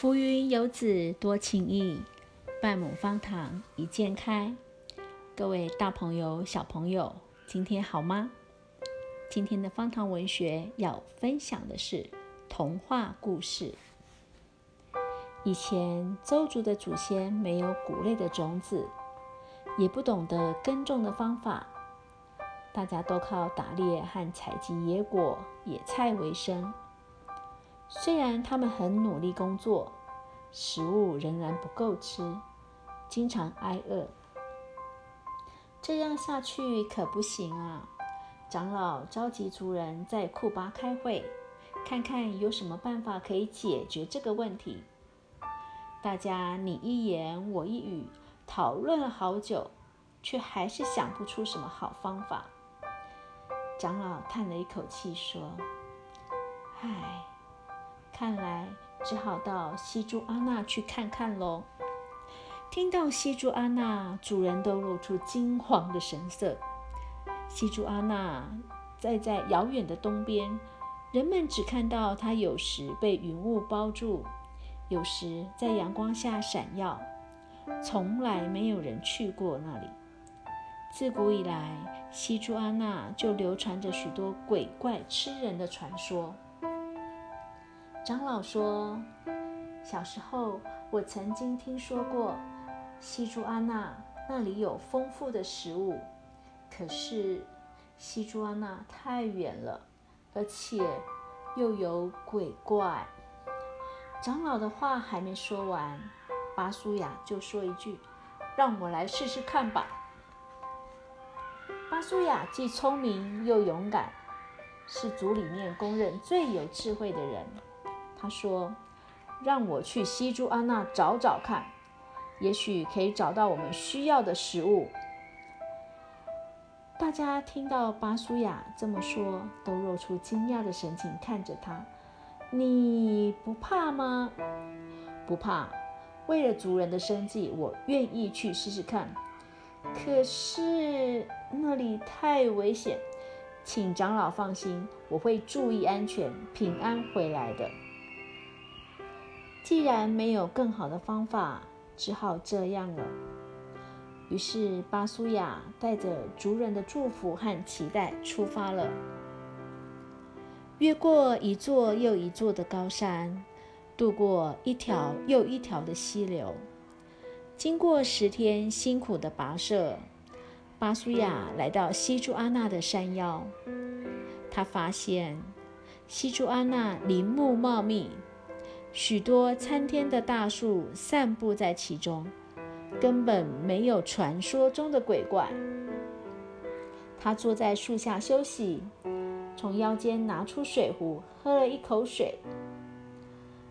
浮云游子多情意，半亩方塘一鉴开。各位大朋友、小朋友，今天好吗？今天的方塘文学要分享的是童话故事。以前周族的祖先没有谷类的种子，也不懂得耕种的方法，大家都靠打猎和采集野果、野菜为生。虽然他们很努力工作，食物仍然不够吃，经常挨饿。这样下去可不行啊！长老召集族人在库巴开会，看看有什么办法可以解决这个问题。大家你一言我一语，讨论了好久，却还是想不出什么好方法。长老叹了一口气说：“唉。”看来只好到西珠阿那去看看喽。听到西珠阿那，主人都露出惊慌的神色。西珠阿那在在遥远的东边，人们只看到它有时被云雾包住，有时在阳光下闪耀，从来没有人去过那里。自古以来，西珠阿那就流传着许多鬼怪吃人的传说。长老说：“小时候，我曾经听说过西珠阿娜那里有丰富的食物。可是西珠阿娜太远了，而且又有鬼怪。”长老的话还没说完，巴苏雅就说一句：“让我来试试看吧。”巴苏雅既聪明又勇敢，是族里面公认最有智慧的人。他说：“让我去西珠安娜找找看，也许可以找到我们需要的食物。”大家听到巴苏亚这么说，都露出惊讶的神情看着他。你不怕吗？不怕，为了族人的生计，我愿意去试试看。可是那里太危险，请长老放心，我会注意安全，平安回来的。既然没有更好的方法，只好这样了。于是巴苏亚带着族人的祝福和期待出发了，越过一座又一座的高山，渡过一条又一条的溪流，经过十天辛苦的跋涉，巴苏亚来到西珠阿娜的山腰。他发现西珠阿娜林木茂密。许多参天的大树散布在其中，根本没有传说中的鬼怪。他坐在树下休息，从腰间拿出水壶，喝了一口水。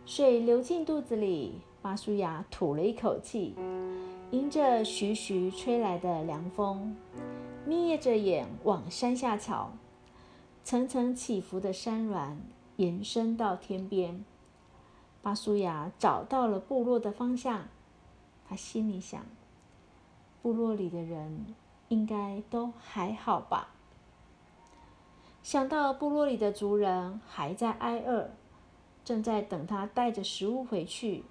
水流进肚子里，巴苏亚吐了一口气，迎着徐徐吹来的凉风，眯着眼往山下瞧。层层起伏的山峦延伸到天边。巴苏亚找到了部落的方向，他心里想：部落里的人应该都还好吧。想到部落里的族人还在挨饿，正在等他带着食物回去，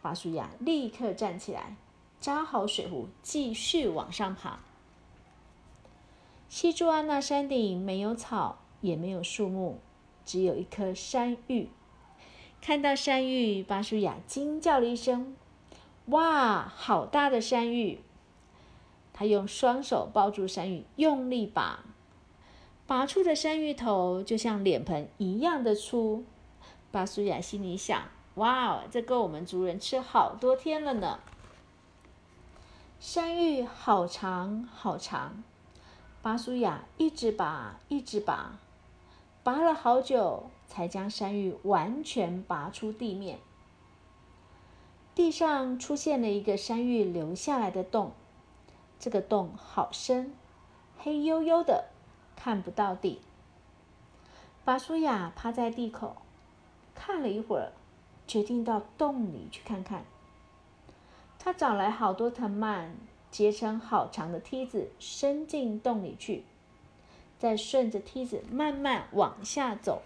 巴苏亚立刻站起来，扎好水壶，继续往上爬。西珠安那山顶没有草，也没有树木，只有一棵山芋。看到山芋，巴舒雅惊叫了一声：“哇，好大的山芋！”他用双手抱住山芋，用力拔，拔出的山芋头就像脸盆一样的粗。巴舒雅心里想：“哇，这够我们族人吃好多天了呢！”山芋好长好长，巴舒雅一直拔，一直拔。拔了好久，才将山芋完全拔出地面。地上出现了一个山芋留下来的洞，这个洞好深，黑黝黝的，看不到底。拔苏亚趴在地口，看了一会儿，决定到洞里去看看。他找来好多藤蔓，结成好长的梯子，伸进洞里去。再顺着梯子慢慢往下走，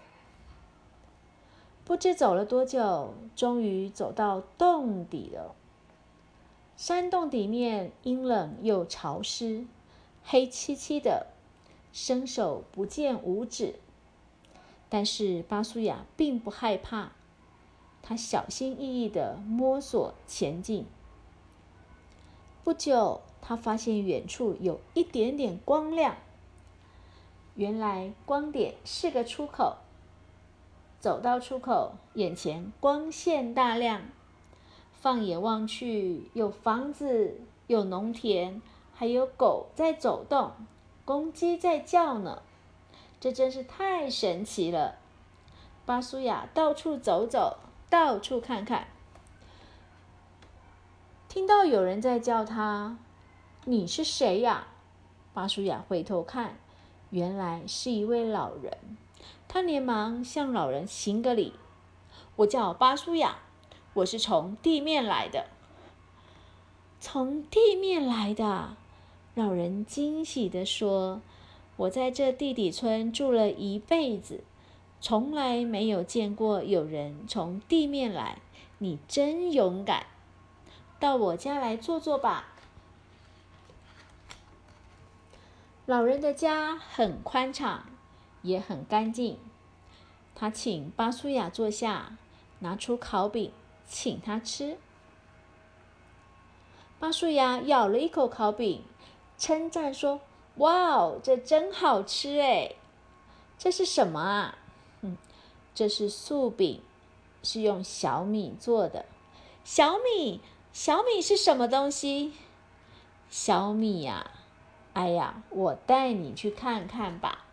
不知走了多久，终于走到洞底了。山洞底面阴冷又潮湿，黑漆漆的，伸手不见五指。但是巴苏亚并不害怕，他小心翼翼地摸索前进。不久，他发现远处有一点点光亮。原来光点是个出口。走到出口，眼前光线大亮，放眼望去，有房子，有农田，还有狗在走动，公鸡在叫呢。这真是太神奇了！巴苏亚到处走走，到处看看，听到有人在叫他：“你是谁呀？”巴苏亚回头看，原来是一位老人。他连忙向老人行个礼：“我叫巴苏亚，我是从地面来的。”从地面来的，老人惊喜地说。我在这地底村住了一辈子，从来没有见过有人从地面来。你真勇敢，到我家来坐坐吧。老人的家很宽敞，也很干净。他请巴苏亚坐下，拿出烤饼请他吃。巴苏亚咬了一口烤饼，称赞说。哇哦，这真好吃哎！这是什么啊？嗯，这是素饼，是用小米做的。小米，小米是什么东西？小米呀，哎呀，我带你去看看吧。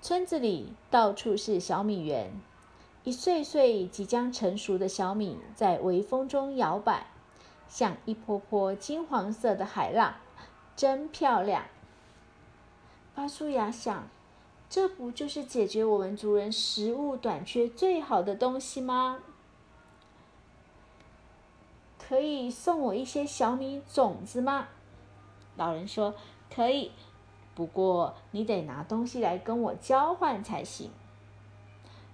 村子里到处是小米园，一穗穗即将成熟的小米在微风中摇摆，像一波波金黄色的海浪。真漂亮，巴苏亚想，这不就是解决我们族人食物短缺最好的东西吗？可以送我一些小米种子吗？老人说可以，不过你得拿东西来跟我交换才行。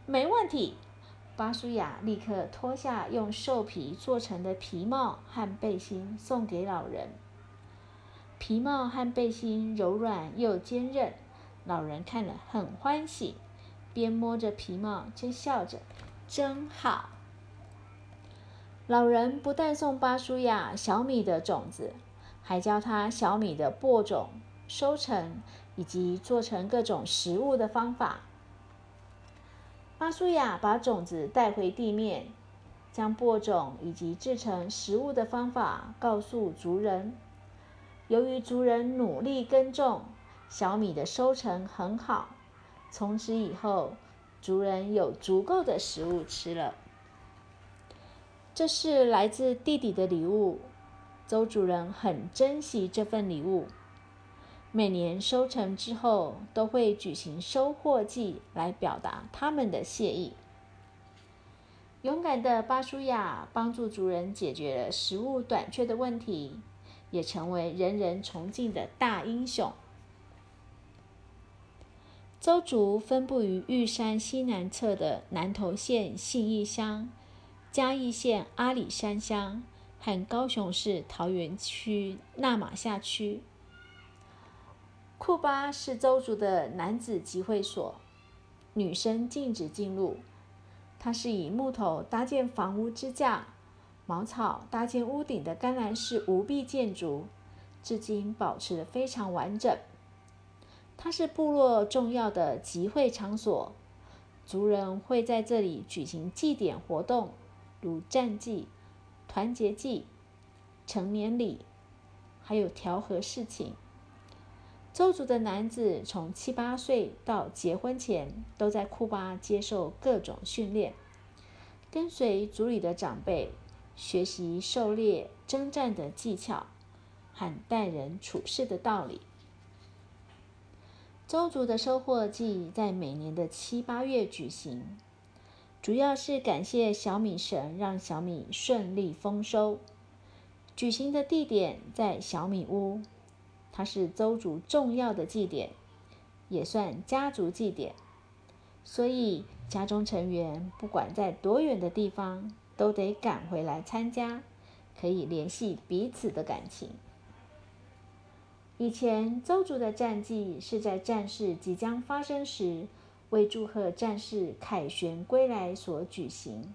没问题，巴苏亚立刻脱下用兽皮做成的皮帽和背心，送给老人。皮帽和背心柔软又坚韧，老人看了很欢喜，边摸着皮帽边笑着：“真好。”老人不但送巴舒亚小米的种子，还教他小米的播种、收成以及做成各种食物的方法。巴苏亚把种子带回地面，将播种以及制成食物的方法告诉族人。由于族人努力耕种，小米的收成很好。从此以后，族人有足够的食物吃了。这是来自地底的礼物，周主人很珍惜这份礼物。每年收成之后，都会举行收获祭来表达他们的谢意。勇敢的巴舒亚帮助族人解决了食物短缺的问题。也成为人人崇敬的大英雄。邹族分布于玉山西南侧的南投县信义乡、嘉义县阿里山乡和高雄市桃园区纳马夏区。库巴是邹族的男子集会所，女生禁止进入。它是以木头搭建房屋支架。茅草搭建屋顶的甘蓝式无壁建筑，至今保持的非常完整。它是部落重要的集会场所，族人会在这里举行祭典活动，如战祭、团结祭、成年礼，还有调和事情。周族的男子从七八岁到结婚前，都在库巴接受各种训练，跟随族里的长辈。学习狩猎、征战的技巧和待人处事的道理。周族的收获季在每年的七八月举行，主要是感谢小米神让小米顺利丰收。举行的地点在小米屋，它是周族重要的祭典，也算家族祭典。所以家中成员不管在多远的地方，都得赶回来参加，可以联系彼此的感情。以前邹族的战绩是在战事即将发生时，为祝贺战士凯旋归来所举行。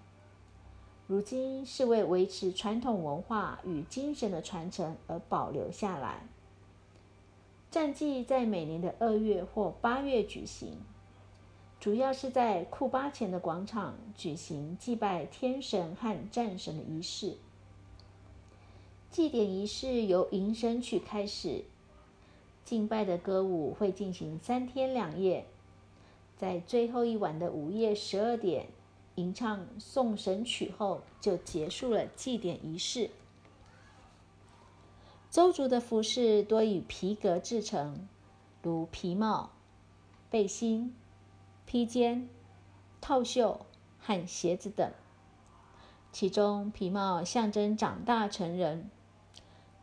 如今是为维持传统文化与精神的传承而保留下来。战祭在每年的二月或八月举行，主要是在库巴前的广场举行祭拜天神和战神的仪式。祭典仪式由迎神曲开始，敬拜的歌舞会进行三天两夜，在最后一晚的午夜十二点。吟唱送神曲后，就结束了祭典仪式。周族的服饰多以皮革制成，如皮帽、背心、披肩、套袖和鞋子等。其中，皮帽象征长大成人。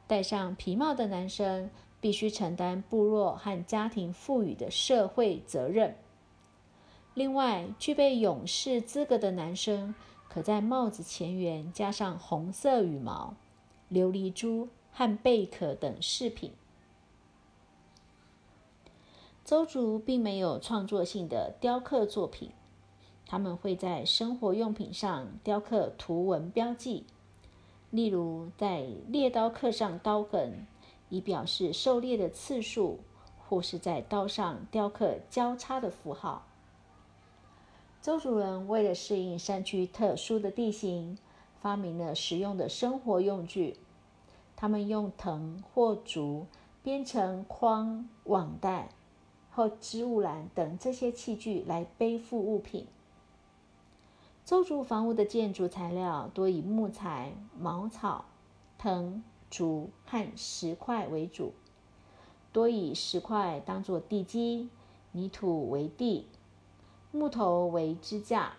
戴上皮帽的男生必须承担部落和家庭赋予的社会责任。另外，具备勇士资格的男生，可在帽子前缘加上红色羽毛、琉璃珠和贝壳等饰品。邹族并没有创作性的雕刻作品，他们会在生活用品上雕刻图文标记，例如在猎刀刻上刀痕，以表示狩猎的次数，或是在刀上雕刻交叉的符号。周族人为了适应山区特殊的地形，发明了实用的生活用具。他们用藤或竹编成筐、网袋或织物篮等这些器具来背负物品。周族房屋的建筑材料多以木材、茅草、藤、竹和石块为主，多以石块当作地基，泥土为地。木头为支架，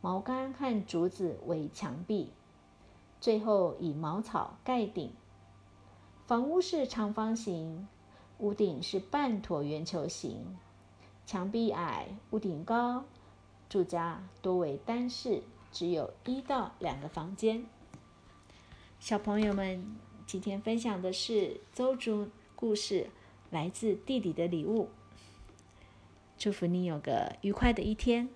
毛杆和竹子为墙壁，最后以茅草盖顶。房屋是长方形，屋顶是半椭圆球形，墙壁矮，屋顶高。住家多为单室，只有一到两个房间。小朋友们，今天分享的是邹竹故事，来自地里的礼物。祝福你有个愉快的一天。